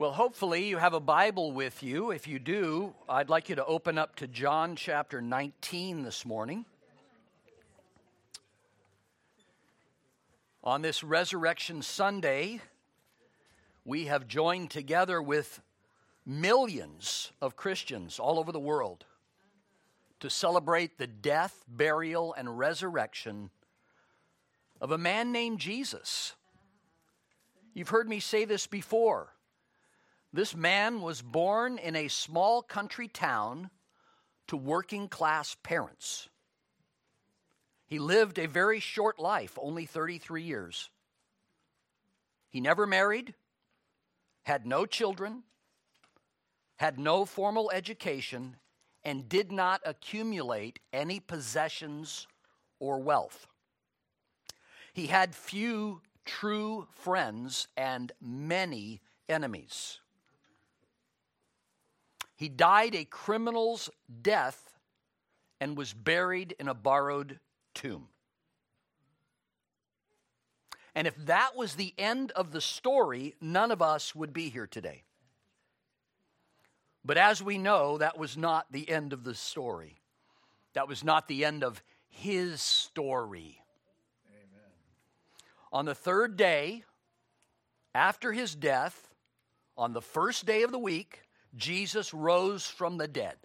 Well, hopefully, you have a Bible with you. If you do, I'd like you to open up to John chapter 19 this morning. On this Resurrection Sunday, we have joined together with millions of Christians all over the world to celebrate the death, burial, and resurrection of a man named Jesus. You've heard me say this before. This man was born in a small country town to working class parents. He lived a very short life, only 33 years. He never married, had no children, had no formal education, and did not accumulate any possessions or wealth. He had few true friends and many enemies. He died a criminal's death and was buried in a borrowed tomb. And if that was the end of the story, none of us would be here today. But as we know, that was not the end of the story. That was not the end of his story. Amen. On the third day, after his death, on the first day of the week, Jesus rose from the dead.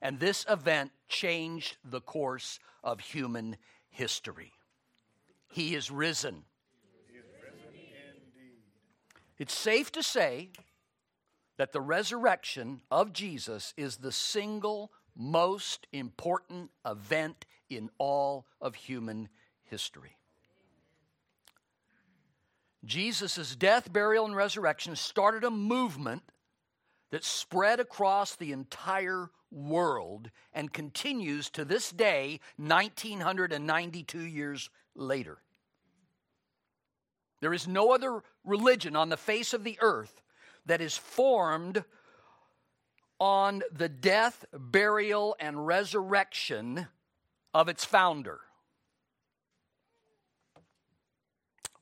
And this event changed the course of human history. He is risen. He is risen it's safe to say that the resurrection of Jesus is the single most important event in all of human history. Jesus' death, burial, and resurrection started a movement that spread across the entire world and continues to this day, 1992 years later. There is no other religion on the face of the earth that is formed on the death, burial, and resurrection of its founder.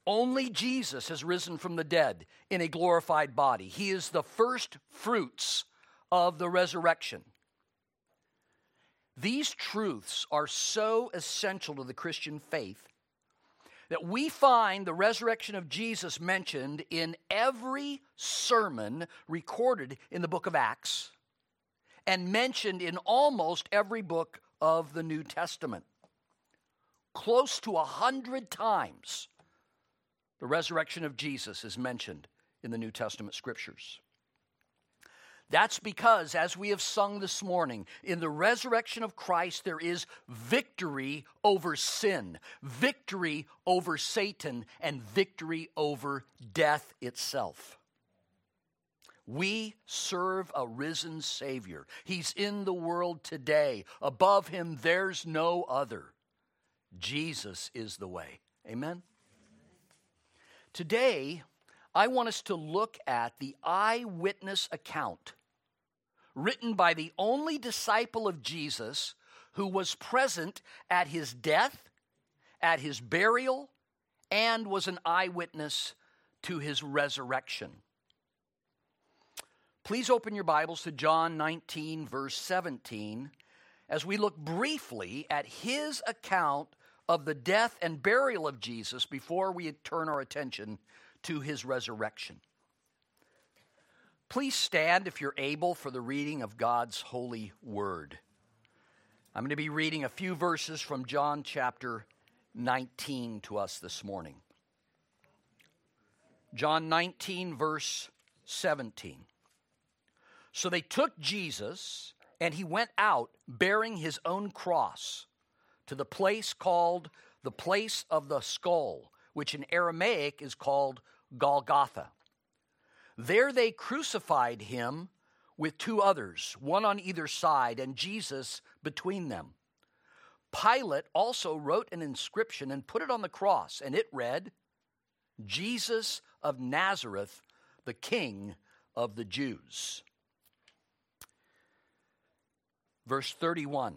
Only Jesus has risen from the dead in a glorified body. He is the first fruits of the resurrection. These truths are so essential to the Christian faith that we find the resurrection of Jesus mentioned in every sermon recorded in the book of Acts and mentioned in almost every book of the New Testament. Close to a hundred times the resurrection of Jesus is mentioned in the New Testament scriptures. That's because, as we have sung this morning, in the resurrection of Christ, there is victory over sin, victory over Satan, and victory over death itself. We serve a risen Savior. He's in the world today. Above him, there's no other. Jesus is the way. Amen? Today, I want us to look at the eyewitness account written by the only disciple of Jesus who was present at his death, at his burial, and was an eyewitness to his resurrection. Please open your Bibles to John 19, verse 17, as we look briefly at his account of the death and burial of Jesus before we turn our attention to his resurrection. Please stand if you're able for the reading of God's holy word. I'm going to be reading a few verses from John chapter 19 to us this morning. John 19, verse 17. So they took Jesus, and he went out bearing his own cross to the place called the place of the skull, which in Aramaic is called Golgotha. There they crucified him with two others, one on either side, and Jesus between them. Pilate also wrote an inscription and put it on the cross, and it read, Jesus of Nazareth, the King of the Jews. Verse 31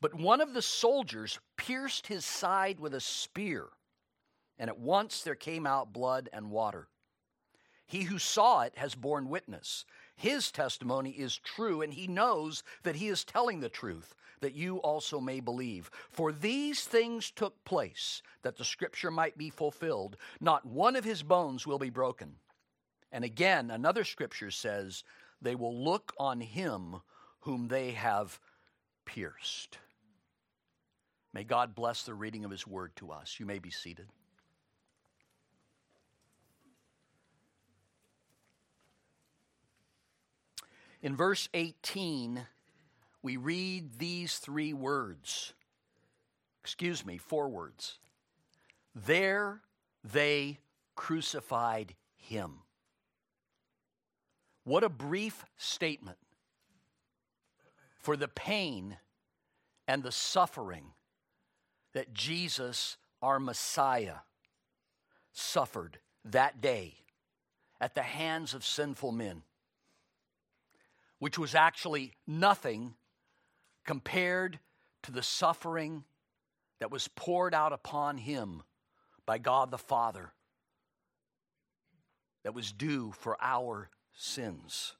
But one of the soldiers pierced his side with a spear, and at once there came out blood and water. He who saw it has borne witness. His testimony is true, and he knows that he is telling the truth, that you also may believe. For these things took place, that the scripture might be fulfilled. Not one of his bones will be broken. And again, another scripture says, They will look on him whom they have pierced. May God bless the reading of his word to us. You may be seated. In verse 18, we read these three words. Excuse me, four words. There they crucified him. What a brief statement for the pain and the suffering that Jesus, our Messiah, suffered that day at the hands of sinful men, which was actually nothing compared to the suffering that was poured out upon him by God the Father that was due for our sins.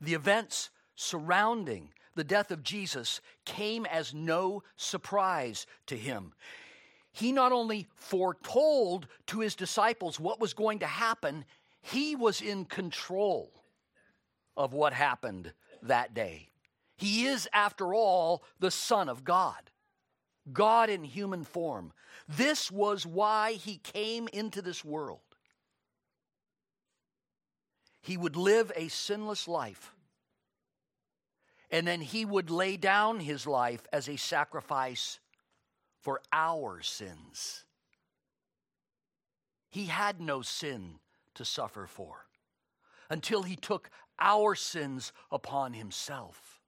The events surrounding the death of Jesus came as no surprise to him. He not only foretold to his disciples what was going to happen, he was in control of what happened that day. He is, after all, the Son of God, God in human form. This was why he came into this world. He would live a sinless life, and then he would lay down his life as a sacrifice for our sins. He had no sin to suffer for until he took our sins upon himself.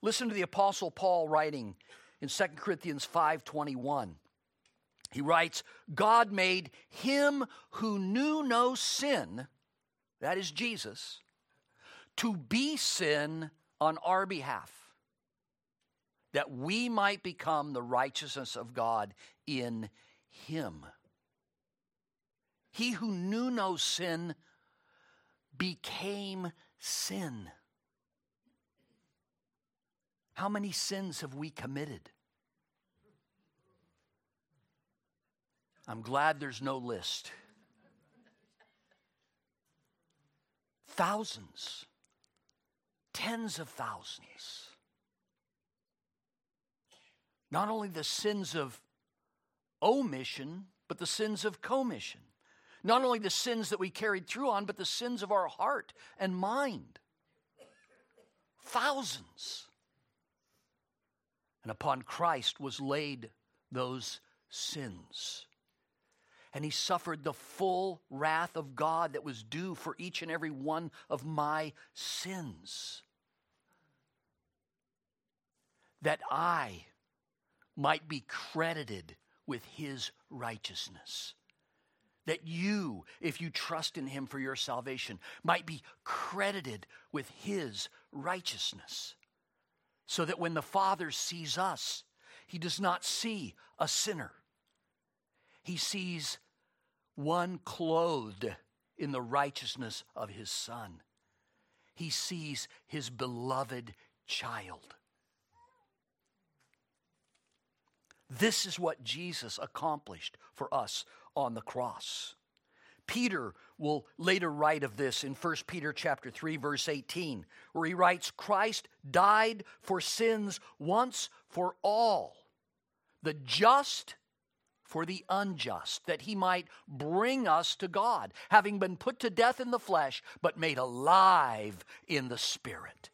Listen to the apostle Paul writing in 2 Corinthians 5:21. He writes, God made him who knew no sin, that is Jesus, to be sin on our behalf, that we might become the righteousness of God in him. He who knew no sin became sin how many sins have we committed? I'm glad there's no list. Thousands, tens of thousands. Not only the sins of omission, but the sins of commission. Not only the sins that we carried through on, but the sins of our heart and mind. Thousands. And upon Christ was laid those sins. And he suffered the full wrath of God that was due for each and every one of my sins. That I might be credited with his righteousness. That you, if you trust in him for your salvation, might be credited with his righteousness so that when the Father sees us, he does not see a sinner. He sees one clothed in the righteousness of his Son. He sees his beloved child. This is what Jesus accomplished for us on the cross. Peter will later write of this in 1 Peter chapter 3 verse 18 where he writes Christ died for sins once for all the just for the unjust that he might bring us to God having been put to death in the flesh but made alive in the spirit.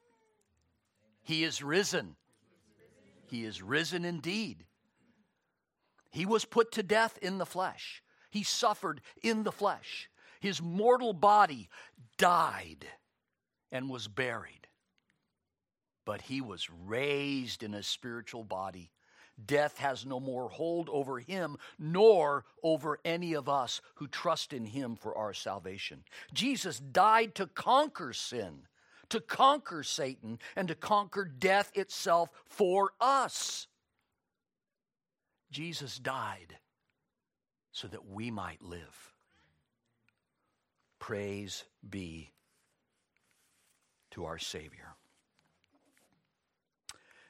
He is risen. He is risen indeed he was put to death in the flesh he suffered in the flesh. His mortal body died and was buried. But he was raised in a spiritual body. Death has no more hold over him, nor over any of us who trust in him for our salvation. Jesus died to conquer sin, to conquer Satan, and to conquer death itself for us. Jesus died so that we might live. Praise be to our Savior.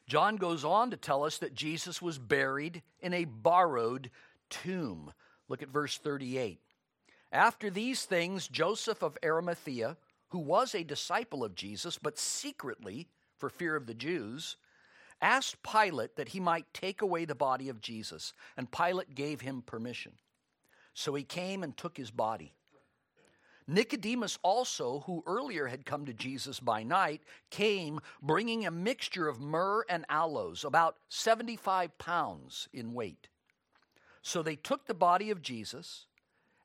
John goes on to tell us that Jesus was buried in a borrowed tomb. Look at verse 38. After these things, Joseph of Arimathea, who was a disciple of Jesus, but secretly, for fear of the Jews, asked Pilate that he might take away the body of Jesus, and Pilate gave him permission. So he came and took his body. Nicodemus also, who earlier had come to Jesus by night, came bringing a mixture of myrrh and aloes, about 75 pounds in weight. So they took the body of Jesus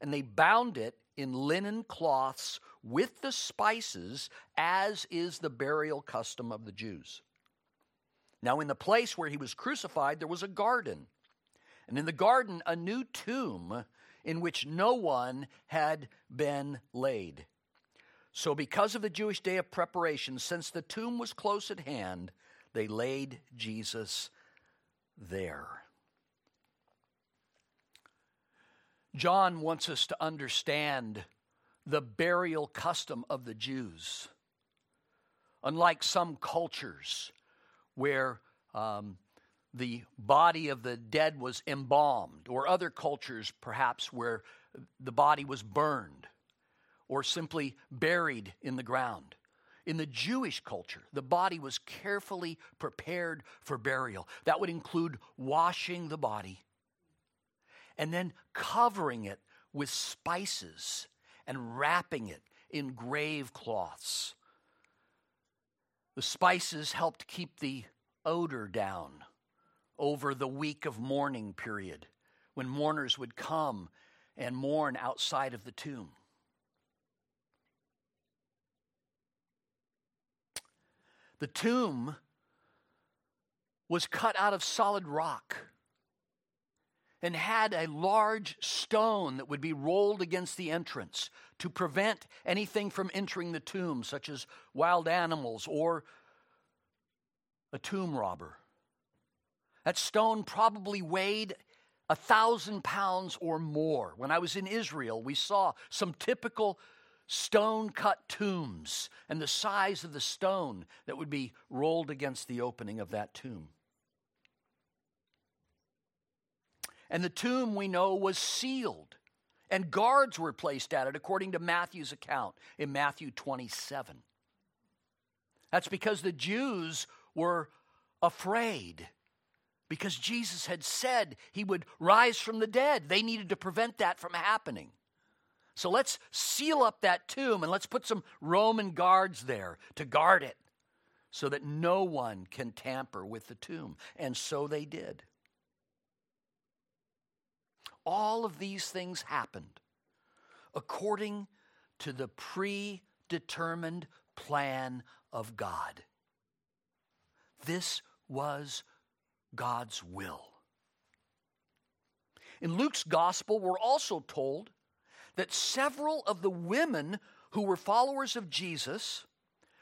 and they bound it in linen cloths with the spices, as is the burial custom of the Jews. Now, in the place where he was crucified, there was a garden. And in the garden, a new tomb in which no one had been laid. So, because of the Jewish day of preparation, since the tomb was close at hand, they laid Jesus there. John wants us to understand the burial custom of the Jews. Unlike some cultures where um, the body of the dead was embalmed, or other cultures perhaps where the body was burned or simply buried in the ground. In the Jewish culture, the body was carefully prepared for burial. That would include washing the body and then covering it with spices and wrapping it in grave cloths. The spices helped keep the odor down over the week of mourning period when mourners would come and mourn outside of the tomb. The tomb was cut out of solid rock and had a large stone that would be rolled against the entrance to prevent anything from entering the tomb, such as wild animals or a tomb robber. That stone probably weighed a thousand pounds or more. When I was in Israel, we saw some typical stone cut tombs and the size of the stone that would be rolled against the opening of that tomb. And the tomb, we know, was sealed, and guards were placed at it, according to Matthew's account in Matthew 27. That's because the Jews were afraid because Jesus had said he would rise from the dead. They needed to prevent that from happening. So let's seal up that tomb and let's put some Roman guards there to guard it so that no one can tamper with the tomb. And so they did. All of these things happened according to the predetermined plan of God. This was God's will. In Luke's gospel, we're also told that several of the women who were followers of Jesus,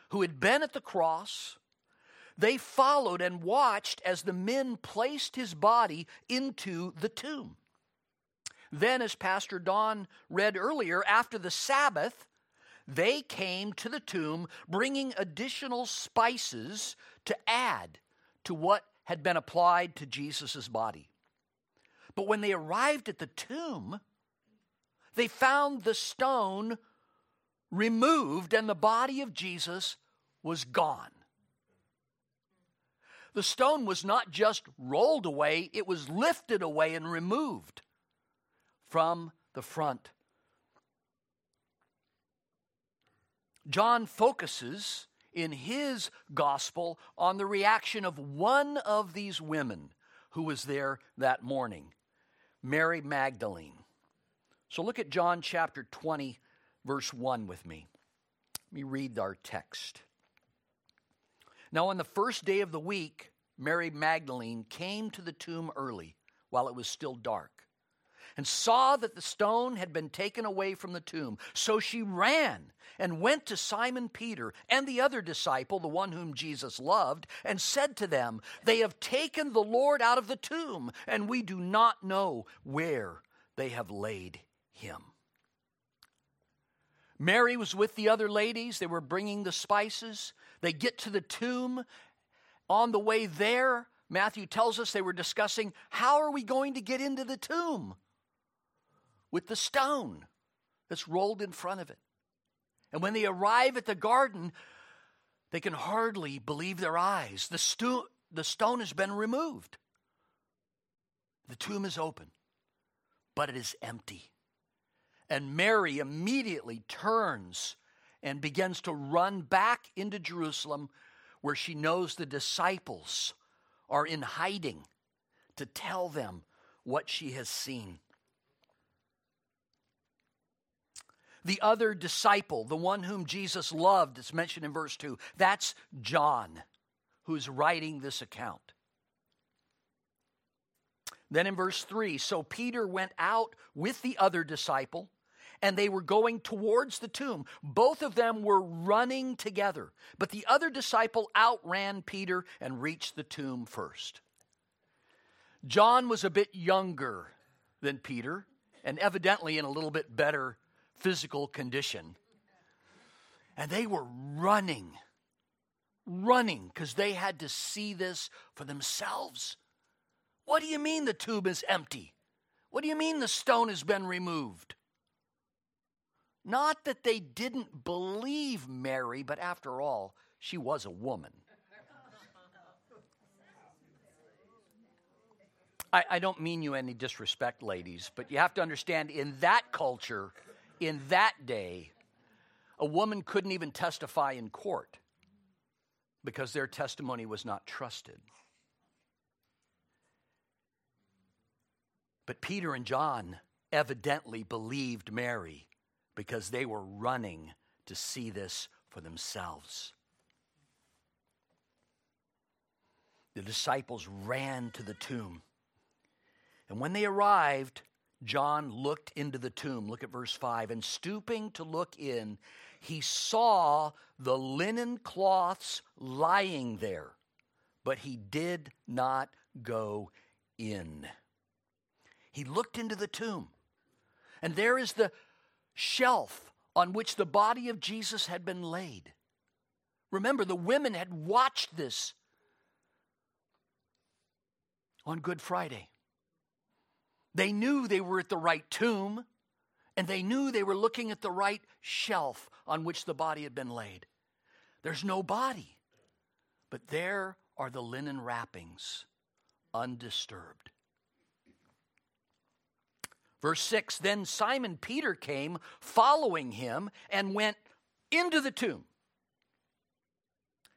who had been at the cross, they followed and watched as the men placed his body into the tomb. Then, as Pastor Don read earlier, after the Sabbath, they came to the tomb bringing additional spices to add to what had been applied to Jesus' body. But when they arrived at the tomb, they found the stone removed and the body of Jesus was gone. The stone was not just rolled away, it was lifted away and removed from the front. John focuses in his gospel on the reaction of one of these women who was there that morning, Mary Magdalene. So look at John chapter 20, verse 1 with me. Let me read our text. Now, on the first day of the week, Mary Magdalene came to the tomb early while it was still dark and saw that the stone had been taken away from the tomb. So she ran and went to Simon Peter and the other disciple, the one whom Jesus loved, and said to them, They have taken the Lord out of the tomb, and we do not know where they have laid him. Mary was with the other ladies. They were bringing the spices. They get to the tomb. On the way there, Matthew tells us they were discussing how are we going to get into the tomb? With the stone that's rolled in front of it. And when they arrive at the garden, they can hardly believe their eyes. The, sto- the stone has been removed. The tomb is open, but it is empty. And Mary immediately turns and begins to run back into Jerusalem where she knows the disciples are in hiding to tell them what she has seen. The other disciple, the one whom Jesus loved, it's mentioned in verse 2, that's John who's writing this account. Then in verse 3, so Peter went out with the other disciple, and they were going towards the tomb. Both of them were running together, but the other disciple outran Peter and reached the tomb first. John was a bit younger than Peter, and evidently in a little bit better physical condition. And they were running, running, because they had to see this for themselves. What do you mean the tomb is empty? What do you mean the stone has been removed? Not that they didn't believe Mary, but after all, she was a woman. I, I, don't mean you any disrespect, ladies, but you have to understand in that culture, in that day, a woman couldn't even testify in court because their testimony was not trusted. But Peter and John evidently believed Mary because they were running to see this for themselves. The disciples ran to the tomb. And when they arrived, John looked into the tomb. Look at verse 5. And stooping to look in, he saw the linen cloths lying there, but he did not go in. He looked into the tomb, and there is the shelf on which the body of Jesus had been laid. Remember, the women had watched this on Good Friday. They knew they were at the right tomb, and they knew they were looking at the right shelf on which the body had been laid. There's no body, but there are the linen wrappings, undisturbed. Verse 6 Then Simon Peter came, following him, and went into the tomb.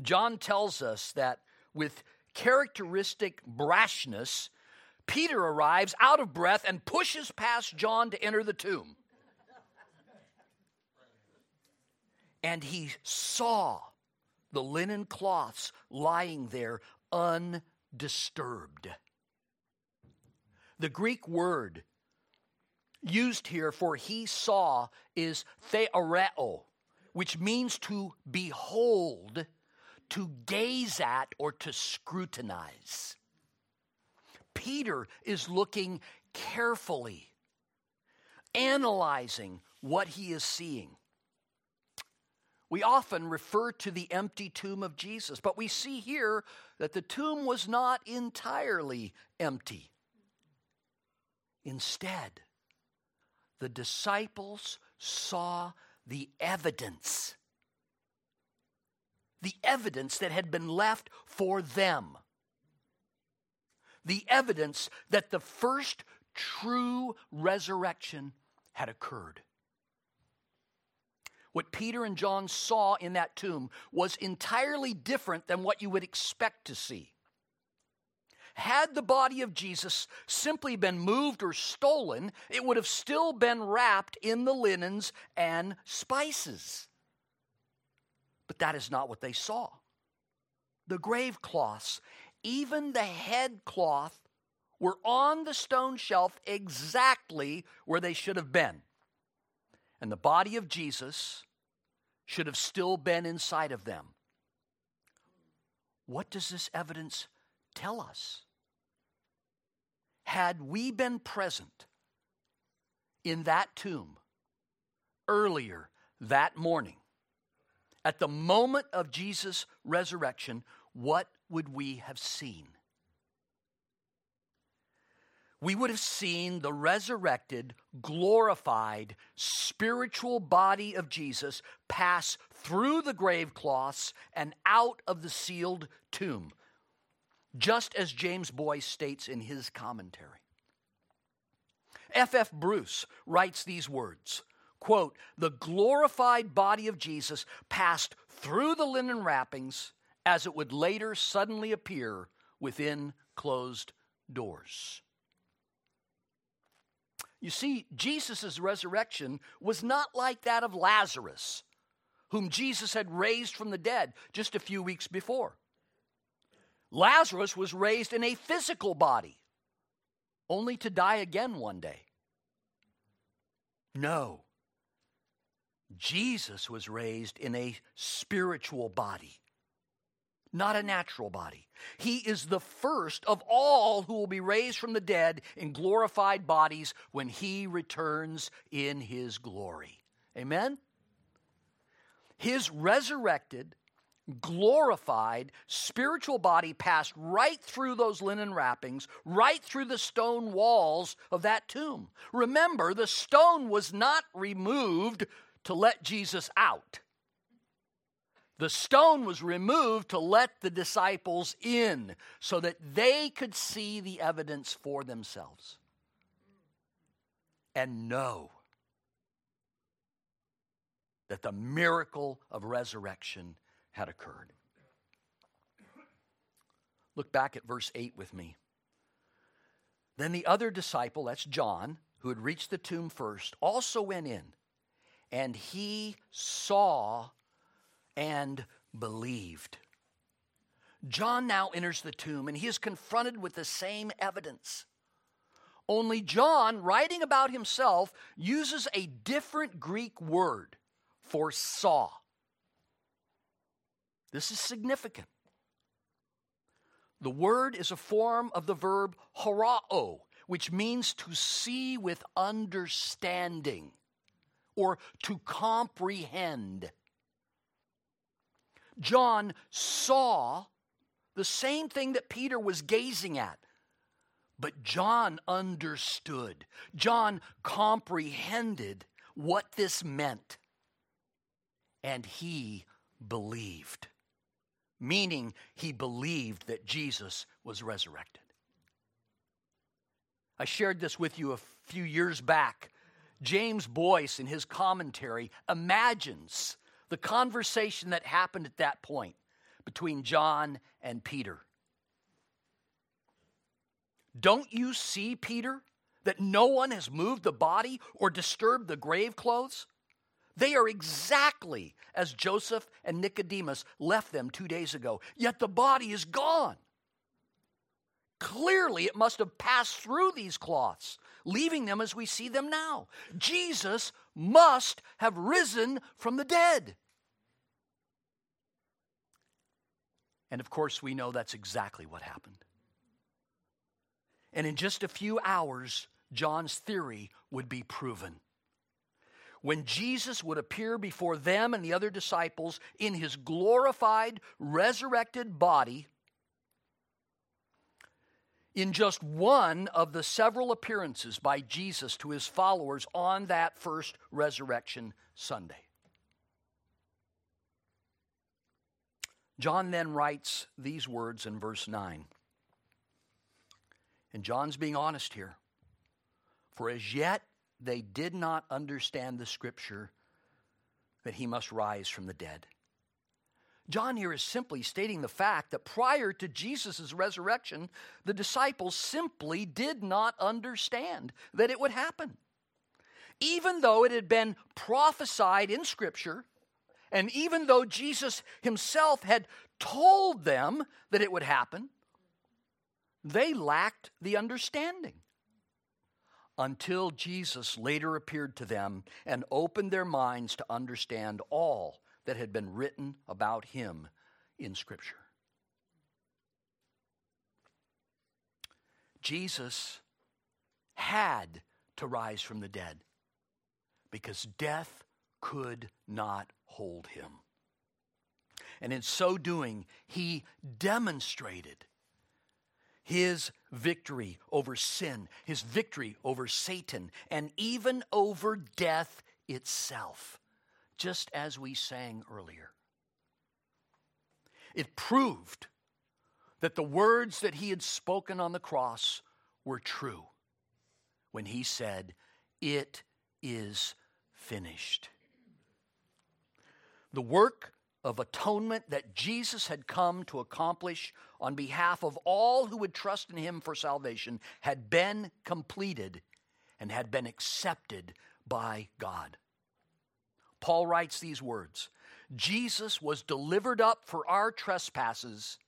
John tells us that with characteristic brashness, Peter arrives out of breath and pushes past John to enter the tomb. And he saw the linen cloths lying there undisturbed. The Greek word used here for he saw is theoreo, which means to behold to gaze at or to scrutinize. Peter is looking carefully, analyzing what he is seeing. We often refer to the empty tomb of Jesus, but we see here that the tomb was not entirely empty. Instead, the disciples saw the evidence. The evidence that had been left for them. The evidence that the first true resurrection had occurred. What Peter and John saw in that tomb was entirely different than what you would expect to see. Had the body of Jesus simply been moved or stolen, it would have still been wrapped in the linens and spices. But that is not what they saw. The grave cloths, even the head cloth, were on the stone shelf exactly where they should have been. And the body of Jesus should have still been inside of them. What does this evidence tell us? Had we been present in that tomb earlier that morning, at the moment of Jesus' resurrection, what would we have seen? we would have seen the resurrected, glorified, spiritual body of Jesus pass through the grave cloths and out of the sealed tomb, just as James Boice states in his commentary. F. F. Bruce writes these words quote, The glorified body of Jesus passed through the linen wrappings as it would later suddenly appear within closed doors. You see, Jesus' resurrection was not like that of Lazarus, whom Jesus had raised from the dead just a few weeks before. Lazarus was raised in a physical body, only to die again one day. No, Jesus was raised in a spiritual body not a natural body. He is the first of all who will be raised from the dead in glorified bodies when he returns in his glory. Amen? His resurrected, glorified spiritual body passed right through those linen wrappings, right through the stone walls of that tomb. Remember, the stone was not removed to let Jesus out. The stone was removed to let the disciples in so that they could see the evidence for themselves and know that the miracle of resurrection had occurred. Look back at verse 8 with me. Then the other disciple, that's John, who had reached the tomb first, also went in, and he saw and believed. John now enters the tomb and he is confronted with the same evidence. Only John, writing about himself, uses a different Greek word for saw. This is significant. The word is a form of the verb horao, which means to see with understanding or to comprehend. John saw the same thing that Peter was gazing at. But John understood. John comprehended what this meant. And he believed, meaning he believed that Jesus was resurrected. I shared this with you a few years back. James Boice, in his commentary, imagines the conversation that happened at that point between John and Peter. Don't you see, Peter, that no one has moved the body or disturbed the grave clothes? They are exactly as Joseph and Nicodemus left them two days ago, yet the body is gone. Clearly, it must have passed through these cloths, leaving them as we see them now. Jesus must have risen from the dead. And of course, we know that's exactly what happened. And in just a few hours, John's theory would be proven. When Jesus would appear before them and the other disciples in his glorified, resurrected body, in just one of the several appearances by Jesus to his followers on that first resurrection Sunday. John then writes these words in verse 9. And John's being honest here. For as yet they did not understand the scripture that he must rise from the dead. John here is simply stating the fact that prior to Jesus' resurrection, the disciples simply did not understand that it would happen. Even though it had been prophesied in Scripture, and even though Jesus himself had told them that it would happen, they lacked the understanding until Jesus later appeared to them and opened their minds to understand all that had been written about him in Scripture. Jesus had to rise from the dead because death could not hold him. And in so doing, he demonstrated his victory over sin, his victory over Satan, and even over death itself just as we sang earlier. It proved that the words that he had spoken on the cross were true when he said, It is finished. The work of atonement that Jesus had come to accomplish on behalf of all who would trust in him for salvation had been completed and had been accepted by God. Paul writes these words Jesus was delivered up for our trespasses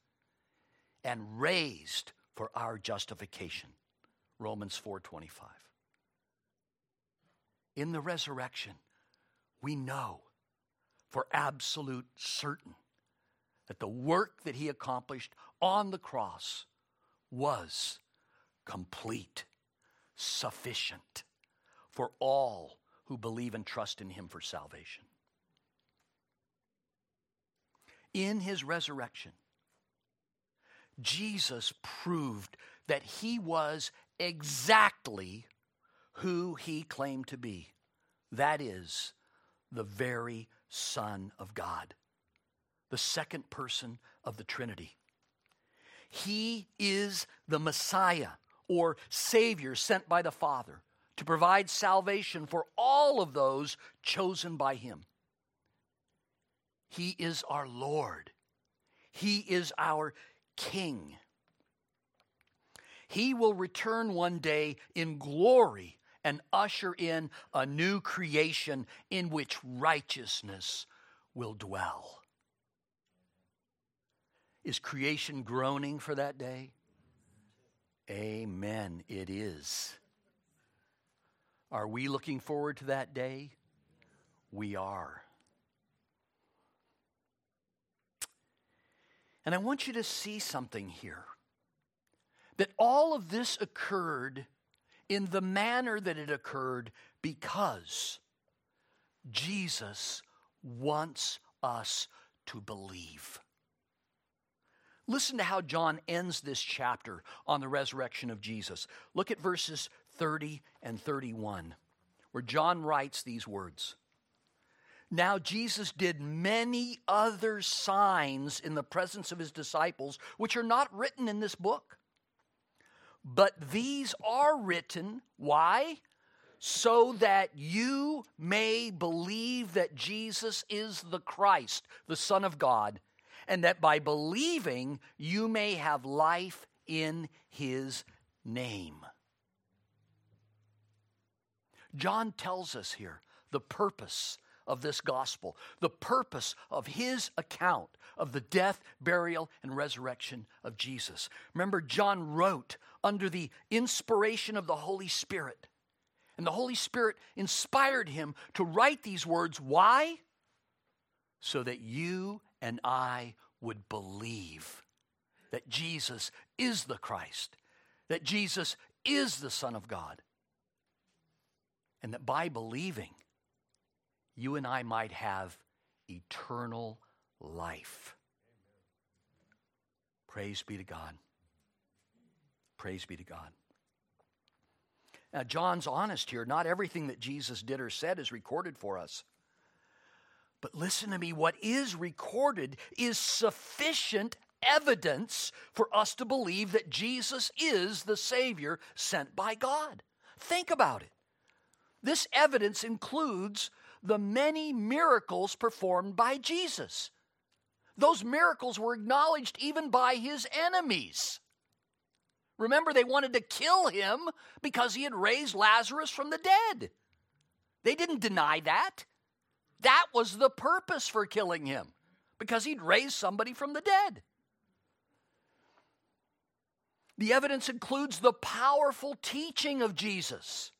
and raised for our justification. Romans 4:25. In the resurrection, we know for absolute certain that the work that he accomplished on the cross was complete, sufficient for all who believe and trust in him for salvation. In his resurrection, Jesus proved that he was exactly who he claimed to be. That is, the very Son of God, the second person of the Trinity. He is the Messiah or Savior sent by the Father to provide salvation for all of those chosen by Him. He is our Lord, He is our King. He will return one day in glory and usher in a new creation in which righteousness will dwell. Is creation groaning for that day? Amen. It is. Are we looking forward to that day? We are. And I want you to see something here that all of this occurred in the manner that it occurred because Jesus wants us to believe. Listen to how John ends this chapter on the resurrection of Jesus. Look at verses 30 and 31, where John writes these words. Now, Jesus did many other signs in the presence of his disciples, which are not written in this book. But these are written, why? So that you may believe that Jesus is the Christ, the Son of God, and that by believing you may have life in his name. John tells us here the purpose of this gospel, the purpose of his account of the death, burial, and resurrection of Jesus. Remember, John wrote under the inspiration of the Holy Spirit. And the Holy Spirit inspired him to write these words. Why? So that you and I would believe that Jesus is the Christ, that Jesus is the Son of God, and that by believing, you and I might have eternal life. Praise be to God. Praise be to God. Now, John's honest here. Not everything that Jesus did or said is recorded for us. But listen to me, what is recorded is sufficient evidence for us to believe that Jesus is the Savior sent by God. Think about it. This evidence includes the many miracles performed by Jesus. Those miracles were acknowledged even by his enemies. Remember, they wanted to kill him because he had raised Lazarus from the dead. They didn't deny that. That was the purpose for killing him, because he'd raised somebody from the dead. The evidence includes the powerful teaching of Jesus.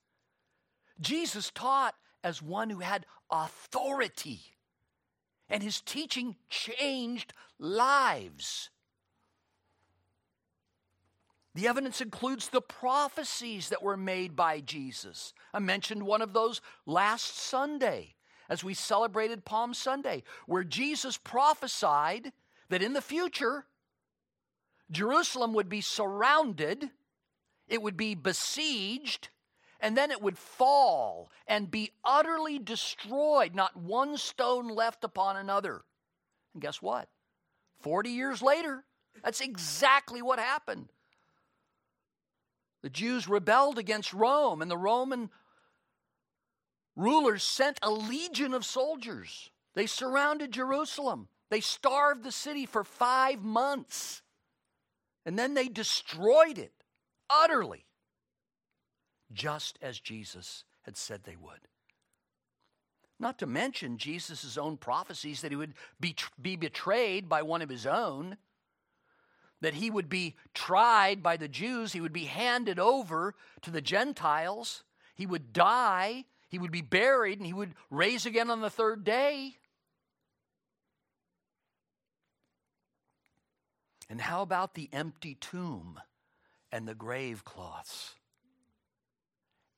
Jesus taught as one who had authority, and his teaching changed lives. The evidence includes the prophecies that were made by Jesus. I mentioned one of those last Sunday as we celebrated Palm Sunday, where Jesus prophesied that in the future, Jerusalem would be surrounded, it would be besieged, and then it would fall and be utterly destroyed, not one stone left upon another. And guess what? 40 years later, that's exactly what happened. The Jews rebelled against Rome, and the Roman rulers sent a legion of soldiers. They surrounded Jerusalem. They starved the city for five months. And then they destroyed it utterly, just as Jesus had said they would. Not to mention Jesus' own prophecies that he would be, be betrayed by one of his own, that he would be tried by the Jews, he would be handed over to the Gentiles, he would die, he would be buried, and he would raise again on the third day. And how about the empty tomb and the grave cloths?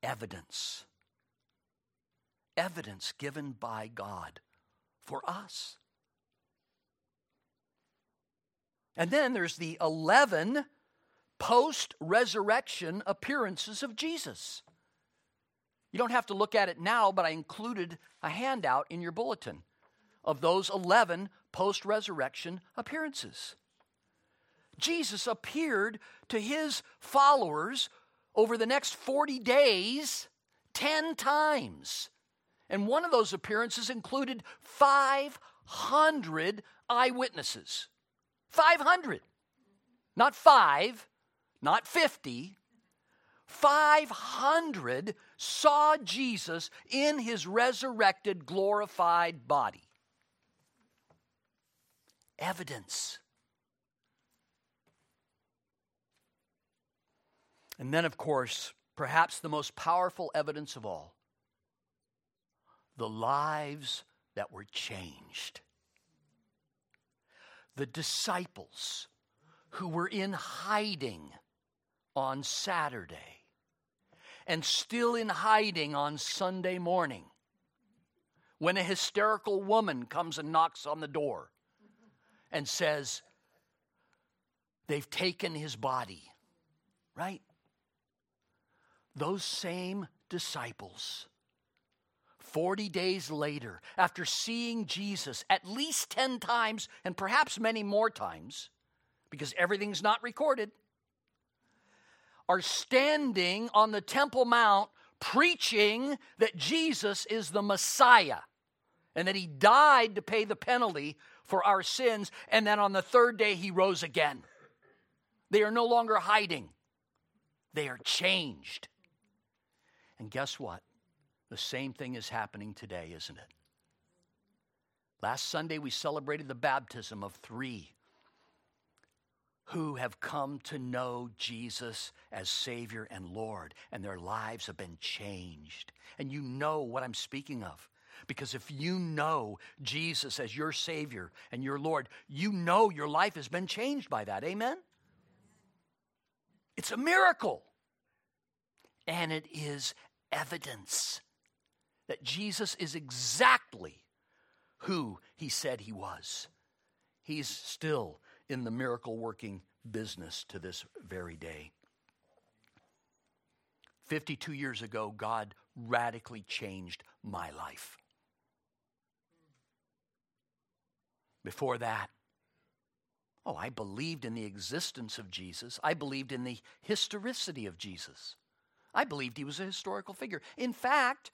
Evidence. Evidence given by God for us. And then there's the 11 post resurrection appearances of Jesus. You don't have to look at it now, but I included a handout in your bulletin of those 11 post resurrection appearances. Jesus appeared to his followers over the next 40 days 10 times. And one of those appearances included 500 eyewitnesses. 500. Not five, not 50. 500 saw Jesus in his resurrected, glorified body. Evidence. And then, of course, perhaps the most powerful evidence of all the lives that were changed. The disciples who were in hiding on Saturday and still in hiding on Sunday morning when a hysterical woman comes and knocks on the door and says, They've taken his body, right? Those same disciples, 40 days later, after seeing Jesus at least 10 times and perhaps many more times, because everything's not recorded, are standing on the Temple Mount preaching that Jesus is the Messiah and that he died to pay the penalty for our sins, and then on the third day he rose again. They are no longer hiding, they are changed. And guess what? The same thing is happening today, isn't it? Last Sunday, we celebrated the baptism of three who have come to know Jesus as Savior and Lord, and their lives have been changed. And you know what I'm speaking of. Because if you know Jesus as your Savior and your Lord, you know your life has been changed by that. Amen? It's a miracle. And it is evidence that Jesus is exactly who he said he was. He's still in the miracle working business to this very day. 52 years ago, God radically changed my life. Before that, oh, I believed in the existence of Jesus. I believed in the historicity of Jesus. I believed he was a historical figure. In fact,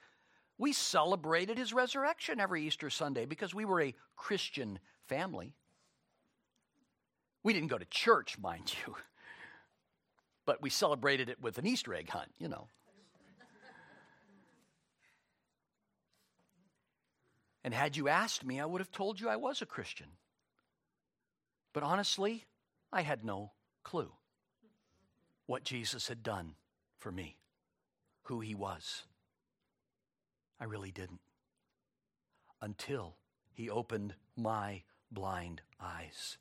we celebrated his resurrection every Easter Sunday because we were a Christian family. We didn't go to church, mind you, but we celebrated it with an Easter egg hunt, you know. And had you asked me, I would have told you I was a Christian. But honestly, I had no clue what Jesus had done for me, who he was. I really didn't. Until he opened my blind eyes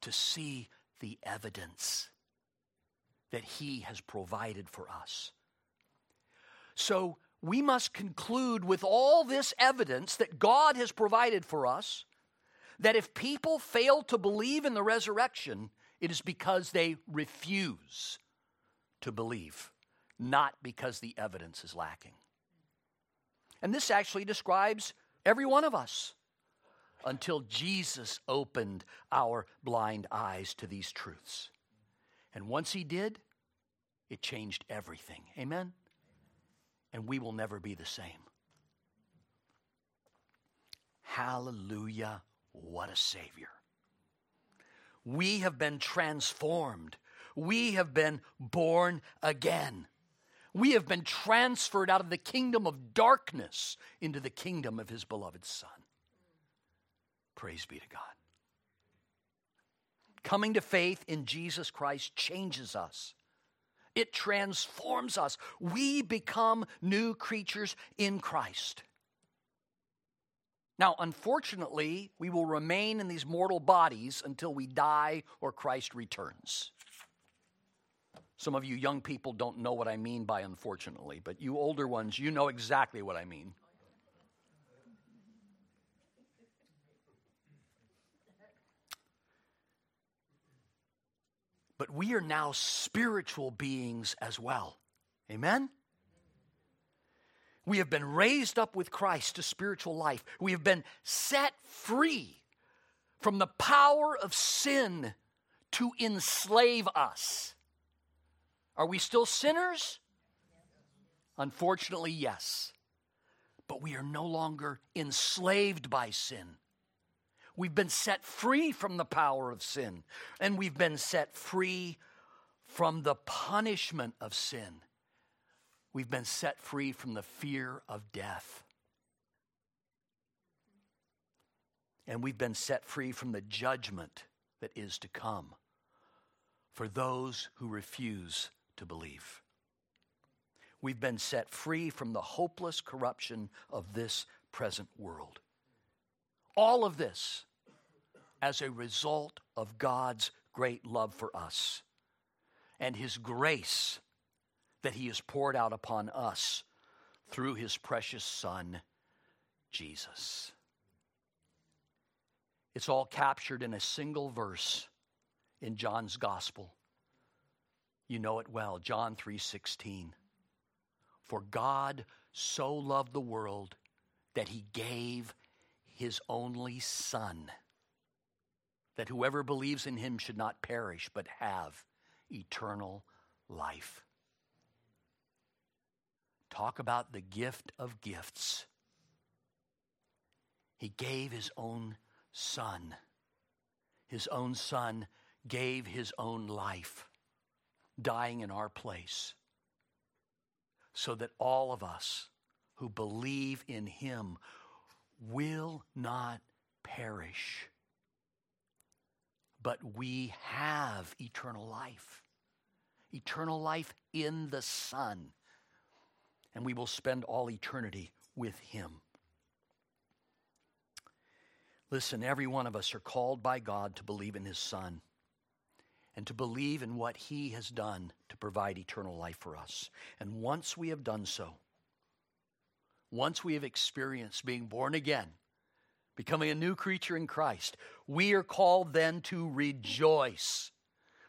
to see the evidence that he has provided for us. So we must conclude with all this evidence that God has provided for us that if people fail to believe in the resurrection, it is because they refuse to believe, not because the evidence is lacking. And this actually describes every one of us until Jesus opened our blind eyes to these truths. And once he did, it changed everything. Amen? And we will never be the same. Hallelujah. What a Savior. We have been transformed. We have been born again. We have been transferred out of the kingdom of darkness into the kingdom of His beloved Son. Praise be to God. Coming to faith in Jesus Christ changes us. It transforms us. We become new creatures in Christ. Now, unfortunately, we will remain in these mortal bodies until we die or Christ returns. Some of you young people don't know what I mean by unfortunately, but you older ones, you know exactly what I mean. But we are now spiritual beings as well. Amen? We have been raised up with Christ to spiritual life. We have been set free from the power of sin to enslave us. Are we still sinners? Unfortunately, yes. But we are no longer enslaved by sin. We've been set free from the power of sin, and we've been set free from the punishment of sin. We've been set free from the fear of death. And we've been set free from the judgment that is to come for those who refuse to believe. We've been set free from the hopeless corruption of this present world. All of this as a result of God's great love for us and His grace that He has poured out upon us through His precious Son, Jesus. It's all captured in a single verse in John's Gospel. You know it well, John 3:16. For God so loved the world that he gave his only son that whoever believes in him should not perish but have eternal life. Talk about the gift of gifts. He gave his own son. His own son gave his own life, dying in our place, so that all of us who believe in him will not perish, but we have eternal life. Eternal life in the Son and we will spend all eternity with Him. Listen, every one of us are called by God to believe in His Son and to believe in what He has done to provide eternal life for us. And once we have done so, once we have experienced being born again, becoming a new creature in Christ, we are called then to rejoice.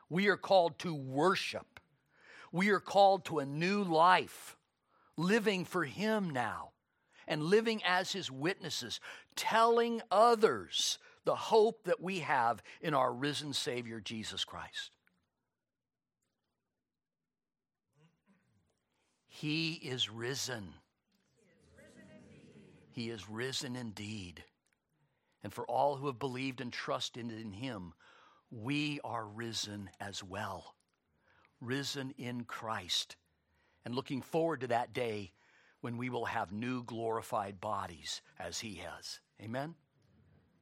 We are called to worship. We are called to a new life living for Him now and living as His witnesses, telling others the hope that we have in our risen Savior, Jesus Christ. He is risen. He is risen indeed. And for all who have believed and trusted in Him, we are risen as well. Risen in Christ. And looking forward to that day when we will have new glorified bodies as He has. Amen?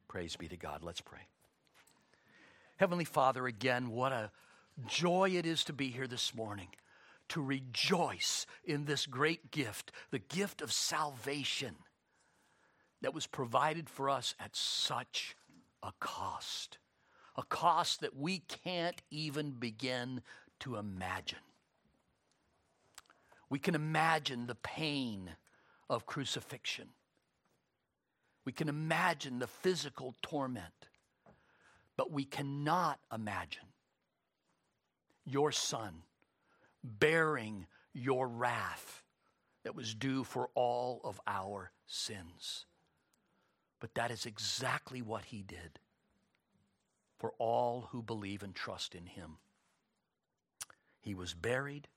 Praise be to God. Let's pray. Heavenly Father, again, what a joy it is to be here this morning, to rejoice in this great gift, the gift of salvation that was provided for us at such a cost, a cost that we can't even begin to imagine. We can imagine the pain of crucifixion. We can imagine the physical torment, but we cannot imagine your son bearing your wrath that was due for all of our sins. But that is exactly what he did for all who believe and trust in him. He was buried,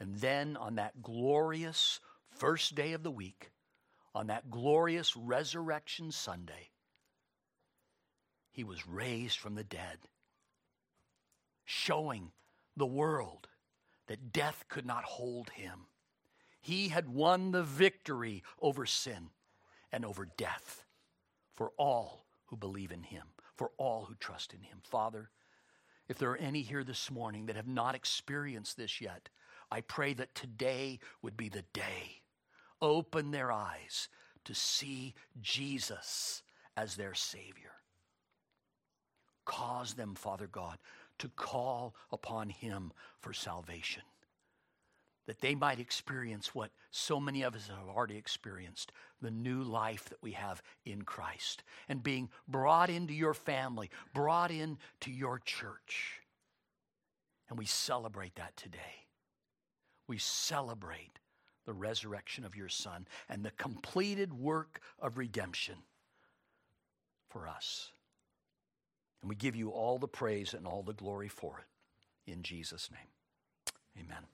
and then on that glorious first day of the week, on that glorious Resurrection Sunday, he was raised from the dead, showing the world that death could not hold him. He had won the victory over sin and over death for all who believe in him, for all who trust in him. Father, if there are any here this morning that have not experienced this yet, I pray that today would be the day open their eyes to see Jesus as their Savior. Cause them, Father God, to call upon Him for salvation, that they might experience what so many of us have already experienced the new life that we have in Christ, and being brought into your family, brought into your church. And we celebrate that today. We celebrate the resurrection of your Son and the completed work of redemption for us. And we give you all the praise and all the glory for it. In Jesus' name, amen.